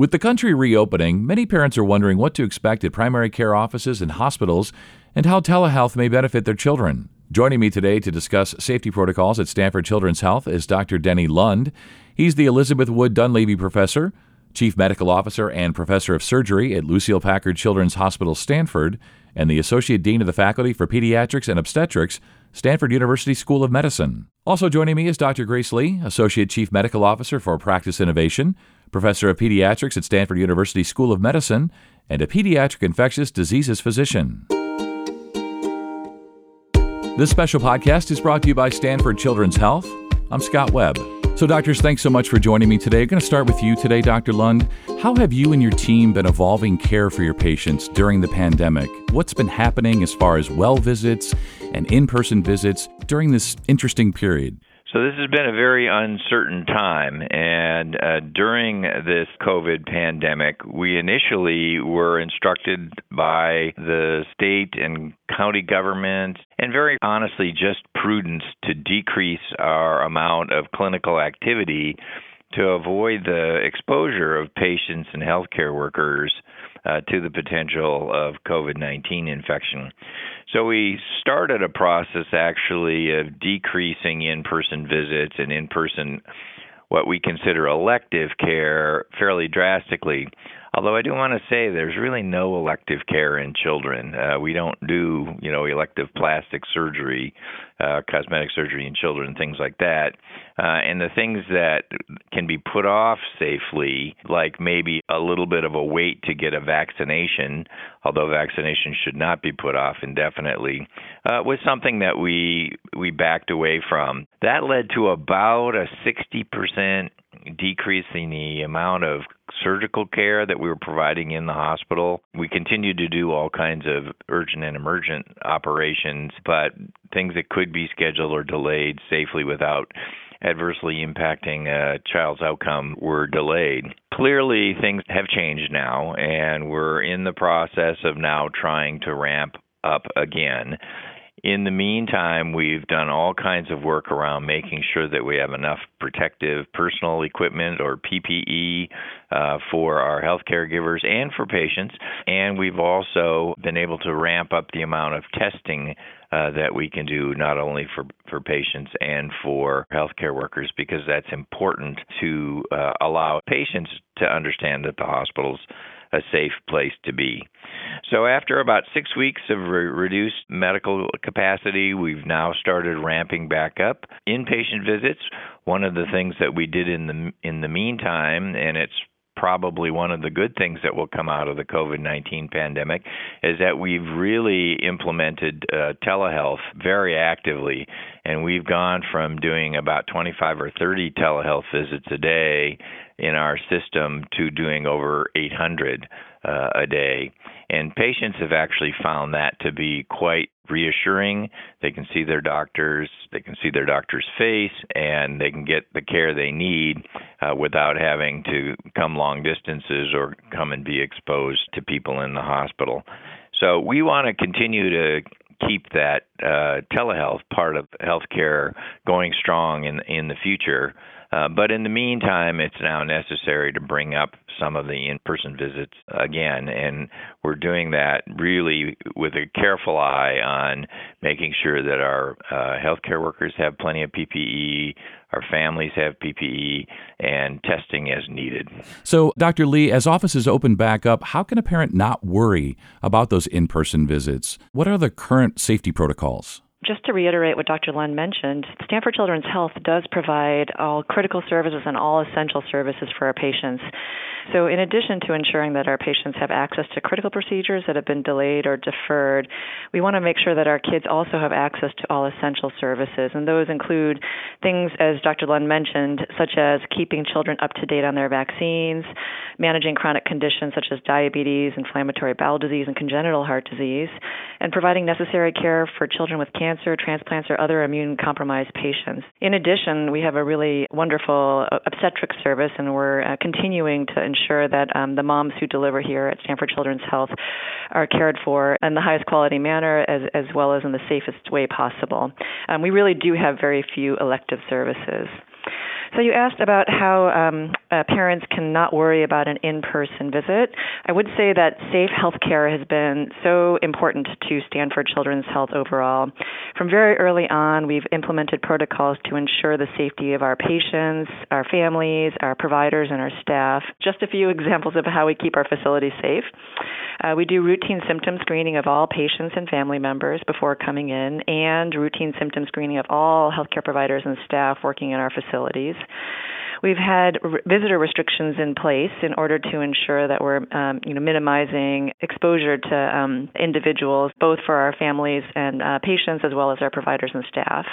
With the country reopening, many parents are wondering what to expect at primary care offices and hospitals and how telehealth may benefit their children. Joining me today to discuss safety protocols at Stanford Children's Health is Dr. Denny Lund. He's the Elizabeth Wood Dunlevie Professor, Chief Medical Officer and Professor of Surgery at Lucile Packard Children's Hospital, Stanford, and the Associate Dean of the Faculty for Pediatrics and Obstetrics, Stanford University School of Medicine. Also joining me is Dr. Grace Lee, Associate Chief Medical Officer for Practice Innovation, professor of pediatrics at Stanford University School of Medicine, and a pediatric infectious diseases physician. This special podcast is brought to you by Stanford Children's Health. I'm Scott Webb. So, doctors, thanks so much for joining me today. I'm going to start with you today, Dr. Lund. How have you and your team been evolving care for your patients during the pandemic? What's been happening as far as well visits and in person visits during this interesting period? So this has been a very uncertain time, and uh, during this COVID pandemic, we initially were instructed by the state and county governments, and very honestly, just prudence to decrease our amount of clinical activity to avoid the exposure of patients and healthcare workers uh, to the potential of COVID 19 infection. So we started a process actually of decreasing in person visits and in person what we consider elective care fairly drastically. Although I do want to say there's really no elective care in children. Uh, we don't do, you know, elective plastic surgery, uh, cosmetic surgery in children, things like that. Uh, and the things that can be put off safely, like maybe a little bit of a wait to get a vaccination, although vaccination should not be put off indefinitely, uh, was something that we we backed away from. That led to about a 60% decrease in the amount of surgical care that we were providing in the hospital. We continued to do all kinds of urgent and emergent operations, but things that could be scheduled or delayed safely without adversely impacting a child's outcome were delayed. Clearly, things have changed now, and we're in the process of now trying to ramp up again. In the meantime, we've done all kinds of work around making sure that we have enough protective personal equipment or PPE uh, for our healthcare givers and for patients. And we've also been able to ramp up the amount of testing uh, that we can do not only for, for patients and for healthcare workers because that's important to uh, allow patients to understand that the hospitals a safe place to be. So, after about six weeks of re- reduced medical capacity, we've now started ramping back up inpatient visits. One of the things that we did in the in the meantime, and it's probably one of the good things that will come out of the COVID 19 pandemic is that we've really implemented uh, telehealth very actively. And we've gone from doing about 25 or 30 telehealth visits a day in our system to doing over 800 uh, a day. And patients have actually found that to be quite reassuring. They can see their doctors, they can see their doctor's face, and they can get the care they need uh, without having to come long distances or come and be exposed to people in the hospital. So we want to continue to keep that uh, telehealth part of healthcare going strong in in the future. Uh, but in the meantime, it's now necessary to bring up some of the in person visits again. And we're doing that really with a careful eye on making sure that our uh, healthcare workers have plenty of PPE, our families have PPE, and testing as needed. So, Dr. Lee, as offices open back up, how can a parent not worry about those in person visits? What are the current safety protocols? Just to reiterate what Dr. Lund mentioned, Stanford Children's Health does provide all critical services and all essential services for our patients. So, in addition to ensuring that our patients have access to critical procedures that have been delayed or deferred, we want to make sure that our kids also have access to all essential services. And those include things, as Dr. Lund mentioned, such as keeping children up to date on their vaccines, managing chronic conditions such as diabetes, inflammatory bowel disease, and congenital heart disease, and providing necessary care for children with cancer, transplants, or other immune compromised patients. In addition, we have a really wonderful obstetric service, and we're uh, continuing to ensure that um, the moms who deliver here at Stanford Children's Health are cared for in the highest quality manner as, as well as in the safest way possible. Um, we really do have very few elective services. So you asked about how um, uh, parents can not worry about an in-person visit. I would say that safe healthcare has been so important to Stanford Children's Health overall. From very early on, we've implemented protocols to ensure the safety of our patients, our families, our providers, and our staff. Just a few examples of how we keep our facilities safe. Uh, we do routine symptom screening of all patients and family members before coming in, and routine symptom screening of all healthcare providers and staff working in our facilities. We've had visitor restrictions in place in order to ensure that we're, um, you know, minimizing exposure to um, individuals, both for our families and uh, patients, as well as our providers and staff.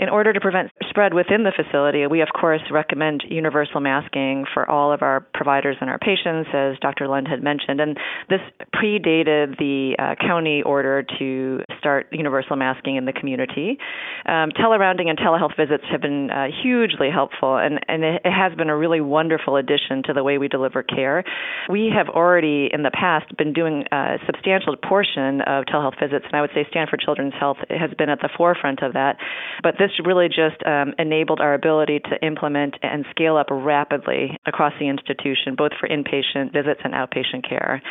In order to prevent spread within the facility, we of course recommend universal masking for all of our providers and our patients, as Dr. Lund had mentioned. And this predated the uh, county order to start universal masking in the community. Um, telerounding and telehealth visits have been uh, hugely helpful, and, and it has been a really wonderful addition to the way we deliver care. We have already in the past been doing a substantial portion of telehealth visits, and I would say Stanford Children's Health has been at the forefront of that. But this really just um, enabled our ability to implement and scale up rapidly across the institution, both for inpatient visits and outpatient care.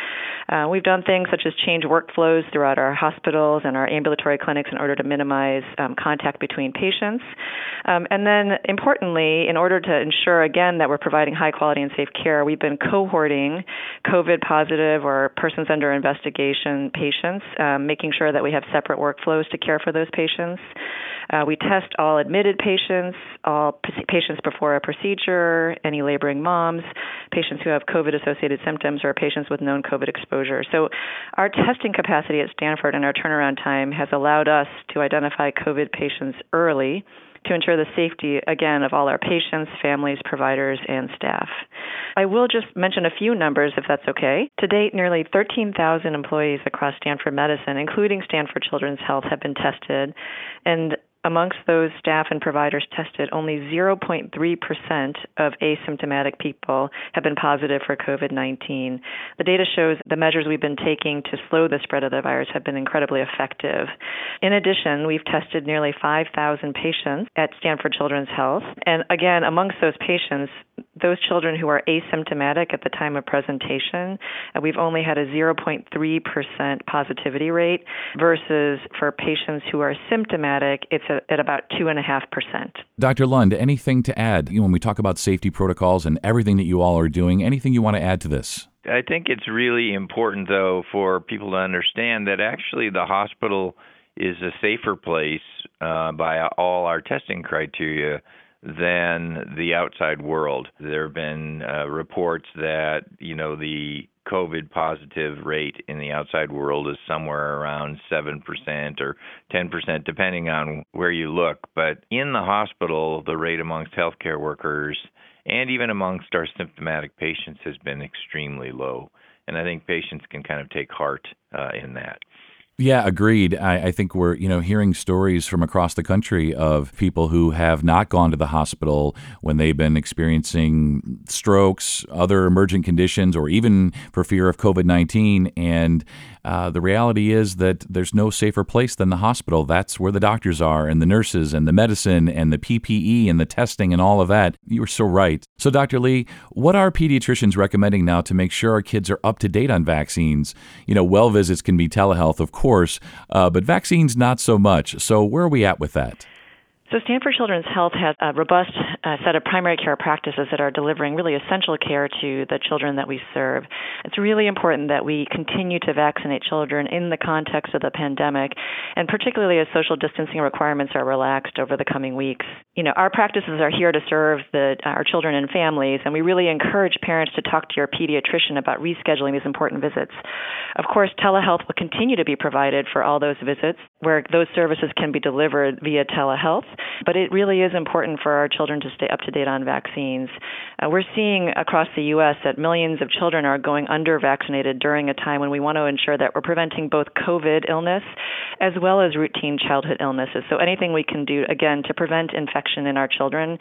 Uh, we've done things such as change workflows throughout our hospitals and our ambulatory clinics in order to minimize um, contact between patients. Um, and then, importantly, in order to ensure, again, that we're providing high quality and safe care, we've been cohorting COVID positive or persons under investigation patients, um, making sure that we have separate workflows to care for those patients. Uh, we test all admitted patients, all patients before a procedure, any laboring moms, patients who have COVID associated symptoms, or patients with known COVID exposure. So, our testing capacity at Stanford and our turnaround time has allowed us to identify COVID patients early to ensure the safety, again, of all our patients, families, providers, and staff. I will just mention a few numbers if that's okay. To date, nearly 13,000 employees across Stanford Medicine, including Stanford Children's Health, have been tested, and amongst those staff and providers tested, only 0.3% of asymptomatic people have been positive for COVID 19. The data shows the measures we've been taking to slow the spread of the virus have been incredibly effective. In addition, we've tested nearly 5,000 patients at Stanford Children's Health. And again, amongst those patients, those children who are asymptomatic at the time of presentation, uh, we've only had a 0.3% positivity rate versus for patients who are symptomatic, it's a, at about 2.5%. Dr. Lund, anything to add you know, when we talk about safety protocols and everything that you all are doing? Anything you want to add to this? I think it's really important, though, for people to understand that actually the hospital is a safer place uh, by all our testing criteria than the outside world. There have been uh, reports that you know the COVID positive rate in the outside world is somewhere around 7% or 10%, depending on where you look. But in the hospital, the rate amongst healthcare workers and even amongst our symptomatic patients has been extremely low. And I think patients can kind of take heart uh, in that. Yeah, agreed. I, I, think we're you know hearing stories from across the country of people who have not gone to the hospital when they've been experiencing strokes, other emergent conditions, or even for fear of COVID nineteen. And uh, the reality is that there's no safer place than the hospital. That's where the doctors are, and the nurses, and the medicine, and the PPE, and the testing, and all of that. You're so right. So, Dr. Lee, what are pediatricians recommending now to make sure our kids are up to date on vaccines? You know, well visits can be telehealth, of course course, uh, but vaccines not so much. So where are we at with that? So, Stanford Children's Health has a robust uh, set of primary care practices that are delivering really essential care to the children that we serve. It's really important that we continue to vaccinate children in the context of the pandemic, and particularly as social distancing requirements are relaxed over the coming weeks. You know, our practices are here to serve the, our children and families, and we really encourage parents to talk to your pediatrician about rescheduling these important visits. Of course, telehealth will continue to be provided for all those visits where those services can be delivered via telehealth. But it really is important for our children to stay up to date on vaccines. Uh, we're seeing across the U.S. that millions of children are going under vaccinated during a time when we want to ensure that we're preventing both COVID illness as well as routine childhood illnesses. So anything we can do, again, to prevent infection in our children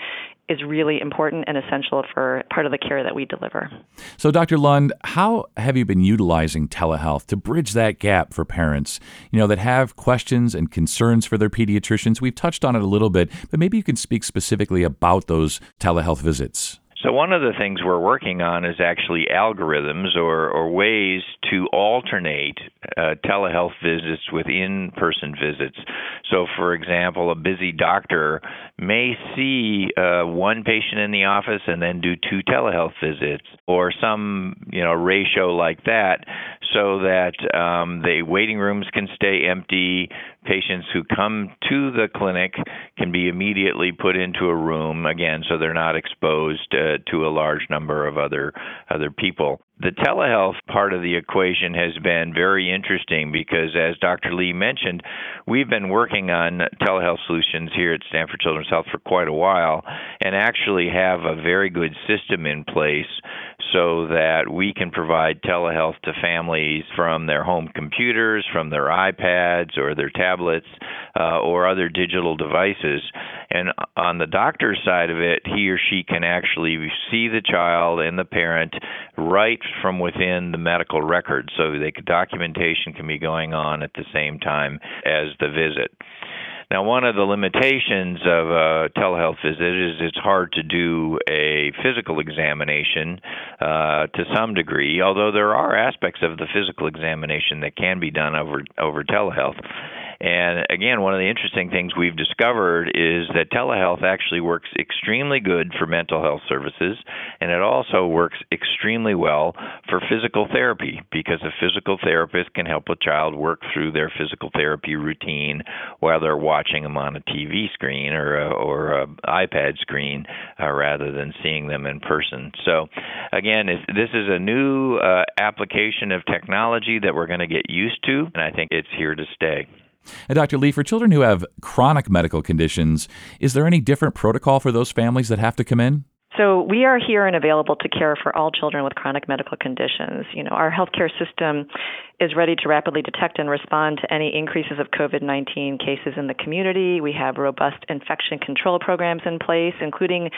is really important and essential for part of the care that we deliver. So, Dr. Lund, how have you been utilizing telehealth to bridge that gap for parents, you know, that have questions and concerns for their pediatricians? We've touched on it a little bit, but maybe you can speak specifically about those telehealth visits. So, one of the things we're working on is actually algorithms or, or ways to alternate uh, telehealth visits with in person visits. So, for example, a busy doctor may see uh, one patient in the office and then do two telehealth visits or some you know ratio like that so that um, the waiting rooms can stay empty patients who come to the clinic can be immediately put into a room again so they're not exposed uh, to a large number of other other people the telehealth part of the equation has been very interesting because, as Dr. Lee mentioned, we've been working on telehealth solutions here at Stanford Children's Health for quite a while and actually have a very good system in place so that we can provide telehealth to families from their home computers, from their iPads or their tablets, uh, or other digital devices. And on the doctor's side of it, he or she can actually see the child and the parent right from within the medical record, so the documentation can be going on at the same time as the visit. Now, one of the limitations of a telehealth visit is it's hard to do a physical examination uh, to some degree, although there are aspects of the physical examination that can be done over over telehealth. And again, one of the interesting things we've discovered is that telehealth actually works extremely good for mental health services, and it also works extremely well for physical therapy because a physical therapist can help a child work through their physical therapy routine while they're watching them on a TV screen or a, or a iPad screen uh, rather than seeing them in person. So, again, this is a new uh, application of technology that we're going to get used to, and I think it's here to stay. And Dr. Lee, for children who have chronic medical conditions, is there any different protocol for those families that have to come in? So we are here and available to care for all children with chronic medical conditions. You know, our healthcare system is ready to rapidly detect and respond to any increases of COVID 19 cases in the community. We have robust infection control programs in place, including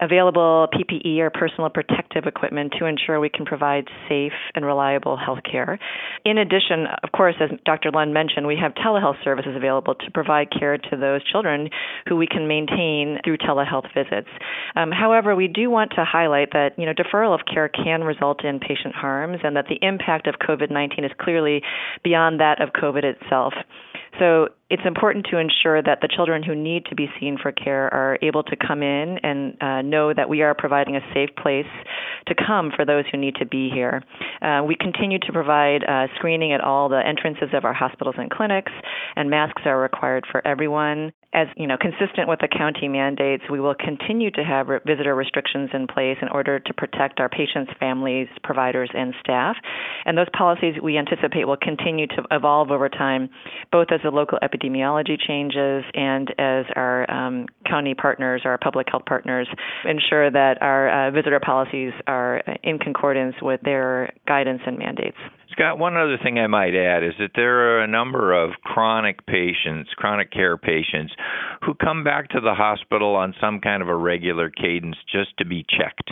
available PPE or personal protective equipment to ensure we can provide safe and reliable health care. In addition, of course, as Dr. Lund mentioned, we have telehealth services available to provide care to those children who we can maintain through telehealth visits. Um, however, we do want to highlight that you know deferral of care can result in patient harms and that the impact of COVID 19 is clearly beyond that of COVID itself. So it's important to ensure that the children who need to be seen for care are able to come in and uh, know that we are providing a safe place to come for those who need to be here. Uh, we continue to provide uh, screening at all the entrances of our hospitals and clinics, and masks are required for everyone. As you know, consistent with the county mandates, we will continue to have re- visitor restrictions in place in order to protect our patients, families, providers, and staff. And those policies we anticipate will continue to evolve over time, both as the local epidemiology changes and as our um, county partners, our public health partners, ensure that our uh, visitor policies are in concordance with their guidance and mandates. Scott, one other thing I might add is that there are a number of chronic patients, chronic care patients, who come back to the hospital on some kind of a regular cadence just to be checked.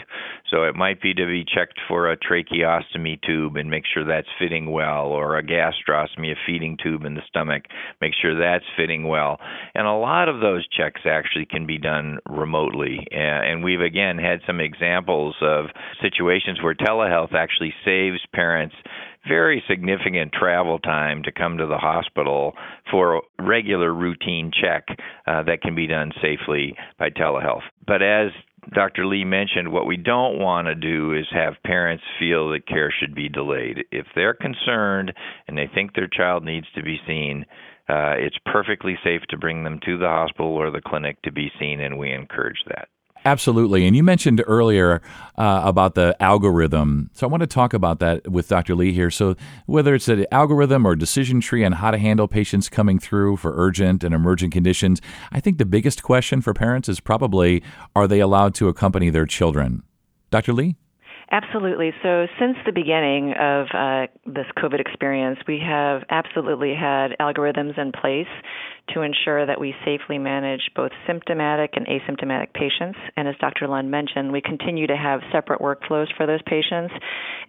So it might be to be checked for a tracheostomy tube and make sure that's fitting well, or a gastrostomy, a feeding tube in the stomach, make sure that's fitting well. And a lot of those checks actually can be done remotely. And we've again had some examples of situations where telehealth actually saves parents very significant travel time to come to the hospital for a regular routine check uh, that can be done safely by telehealth. But as Dr. Lee mentioned, what we don't want to do is have parents feel that care should be delayed. If they're concerned and they think their child needs to be seen, uh, it's perfectly safe to bring them to the hospital or the clinic to be seen, and we encourage that. Absolutely. And you mentioned earlier uh, about the algorithm. So I want to talk about that with Dr. Lee here. So, whether it's an algorithm or decision tree on how to handle patients coming through for urgent and emergent conditions, I think the biggest question for parents is probably are they allowed to accompany their children? Dr. Lee? Absolutely. So, since the beginning of uh, this COVID experience, we have absolutely had algorithms in place to ensure that we safely manage both symptomatic and asymptomatic patients. And as Dr. Lund mentioned, we continue to have separate workflows for those patients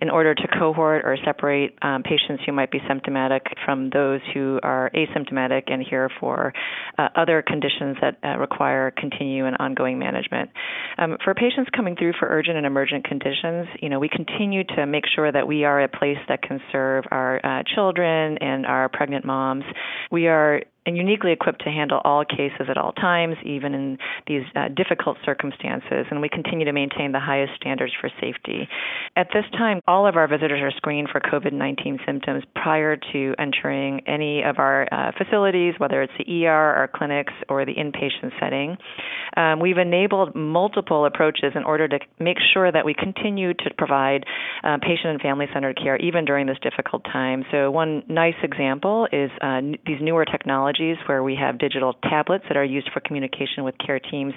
in order to cohort or separate um, patients who might be symptomatic from those who are asymptomatic and here for uh, other conditions that uh, require continued and ongoing management. Um, for patients coming through for urgent and emergent conditions, you know, we continue to make sure that we are a place that can serve our uh, children and our pregnant moms. We are and uniquely equipped to handle all cases at all times, even in these uh, difficult circumstances. And we continue to maintain the highest standards for safety. At this time, all of our visitors are screened for COVID 19 symptoms prior to entering any of our uh, facilities, whether it's the ER, our clinics, or the inpatient setting. Um, we've enabled multiple approaches in order to make sure that we continue to provide uh, patient and family centered care even during this difficult time. So, one nice example is uh, these newer technologies technologies where we have digital tablets that are used for communication with care teams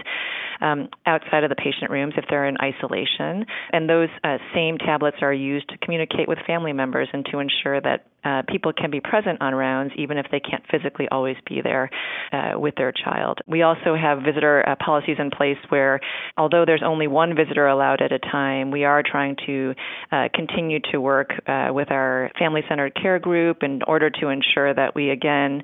um, outside of the patient rooms if they're in isolation. And those uh, same tablets are used to communicate with family members and to ensure that uh, people can be present on rounds even if they can't physically always be there uh, with their child. We also have visitor uh, policies in place where, although there's only one visitor allowed at a time, we are trying to uh, continue to work uh, with our family centered care group in order to ensure that we, again,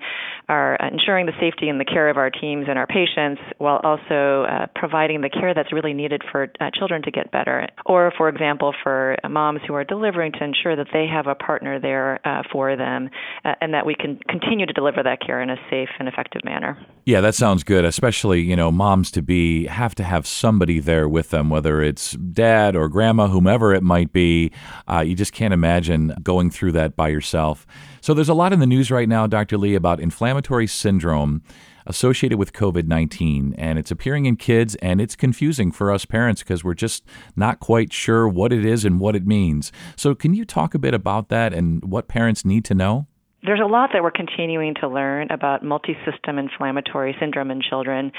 are ensuring the safety and the care of our teams and our patients while also uh, providing the care that's really needed for children to get better. Or, for example, for moms who are delivering to ensure that they have a partner there for them uh, and that we can continue to deliver that care in a safe and effective manner. Yeah, that sounds good, especially, you know, moms to be have to have somebody there with them, whether it's dad or grandma, whomever it might be. Uh, you just can't imagine going through that by yourself. So there's a lot in the news right now, Dr. Lee, about inflammatory syndrome associated with COVID 19, and it's appearing in kids, and it's confusing for us parents because we're just not quite sure what it is and what it means. So, can you talk a bit about that and what parents need to know? there's a lot that we're continuing to learn about multisystem inflammatory syndrome in children.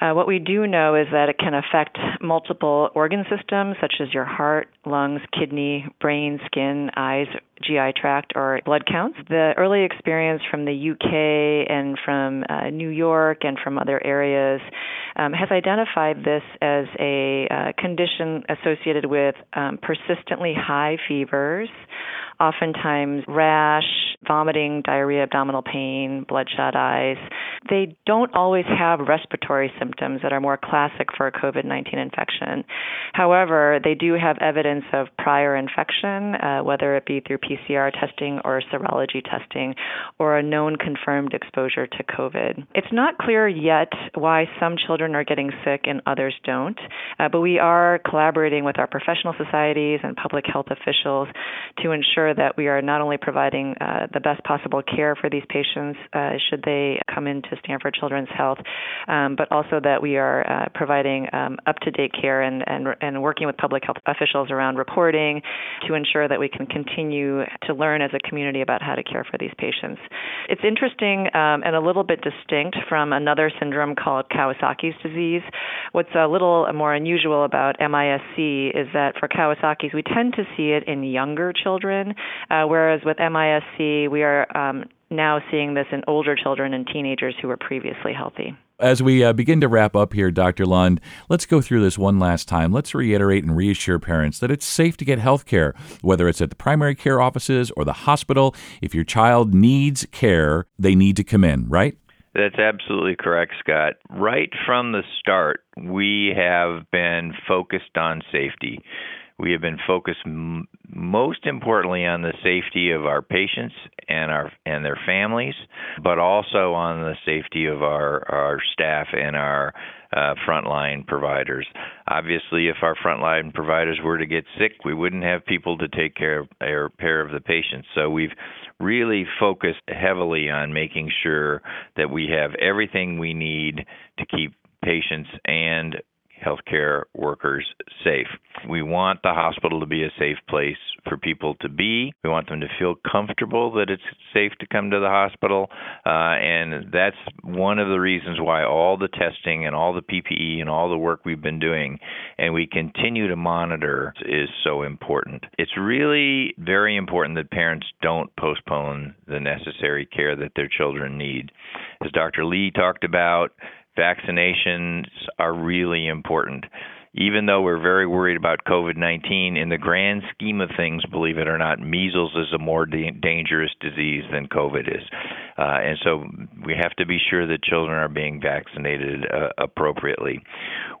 Uh, what we do know is that it can affect multiple organ systems, such as your heart, lungs, kidney, brain, skin, eyes, GI tract, or blood counts. The early experience from the UK and from uh, New York and from other areas um, has identified this as a uh, condition associated with um, persistently high fevers oftentimes rash, vomiting, diarrhea, abdominal pain, bloodshot eyes. They don't always have respiratory symptoms that are more classic for a COVID 19 infection. However, they do have evidence of prior infection, uh, whether it be through PCR testing or serology testing, or a known confirmed exposure to COVID. It's not clear yet why some children are getting sick and others don't, uh, but we are collaborating with our professional societies and public health officials to ensure that we are not only providing uh, the best possible care for these patients uh, should they come into Stanford Children's Health, um, but also that we are uh, providing um, up-to-date care and, and, and working with public health officials around reporting to ensure that we can continue to learn as a community about how to care for these patients. It's interesting um, and a little bit distinct from another syndrome called Kawasaki's disease. What's a little more unusual about MISC is that for Kawasaki's, we tend to see it in younger children, uh, whereas with MISC, we are um, now seeing this in older children and teenagers who were previously healthy. As we uh, begin to wrap up here, Dr. Lund, let's go through this one last time. Let's reiterate and reassure parents that it's safe to get health care, whether it's at the primary care offices or the hospital. If your child needs care, they need to come in, right? That's absolutely correct, Scott. Right from the start, we have been focused on safety. We have been focused m- most importantly on the safety of our patients and our and their families, but also on the safety of our our staff and our uh, frontline providers. Obviously, if our frontline providers were to get sick, we wouldn't have people to take care of care of the patients. So we've really focused heavily on making sure that we have everything we need to keep patients and healthcare workers safe. We want the hospital to be a safe place for people to be. We want them to feel comfortable that it's safe to come to the hospital. Uh, and that's one of the reasons why all the testing and all the PPE and all the work we've been doing and we continue to monitor is so important. It's really very important that parents don't postpone the necessary care that their children need. As Dr. Lee talked about, vaccinations are really important even though we're very worried about COVID 19, in the grand scheme of things, believe it or not, measles is a more da- dangerous disease than COVID is. Uh, and so we have to be sure that children are being vaccinated uh, appropriately.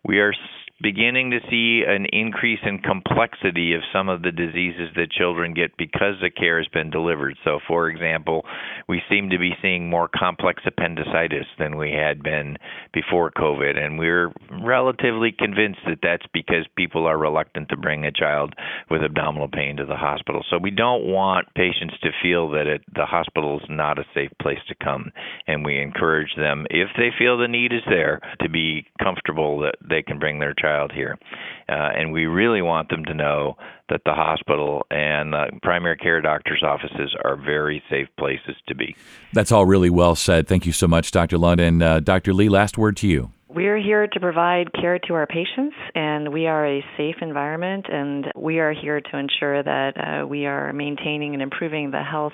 We are beginning to see an increase in complexity of some of the diseases that children get because the care has been delivered. So, for example, we seem to be seeing more complex appendicitis than we had been before COVID, and we're relatively convinced that that's because people are reluctant to bring a child with abdominal pain to the hospital. So, we don't want patients to feel that it, the hospital is not a safe place to come, and we encourage them, if they feel the need is there, to be comfortable that they can bring their child child here. Uh, and we really want them to know that the hospital and the primary care doctor's offices are very safe places to be. That's all really well said. Thank you so much, Dr. Lund. Uh, Dr. Lee, last word to you. We're here to provide care to our patients, and we are a safe environment, and we are here to ensure that uh, we are maintaining and improving the health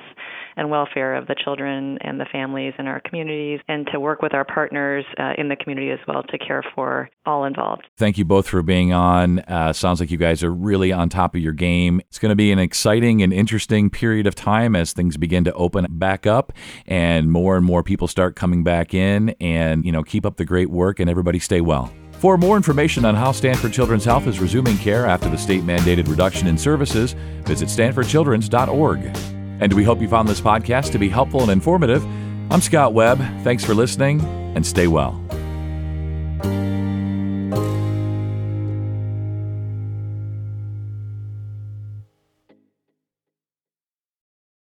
and welfare of the children and the families in our communities, and to work with our partners uh, in the community as well to care for all involved. Thank you both for being on. Uh, sounds like you guys are really on top of your game. It's going to be an exciting and interesting period of time as things begin to open back up and more and more people start coming back in. And you know, keep up the great work and everybody stay well. For more information on how Stanford Children's Health is resuming care after the state mandated reduction in services, visit stanfordchildrens.org. And we hope you found this podcast to be helpful and informative. I'm Scott Webb. Thanks for listening and stay well.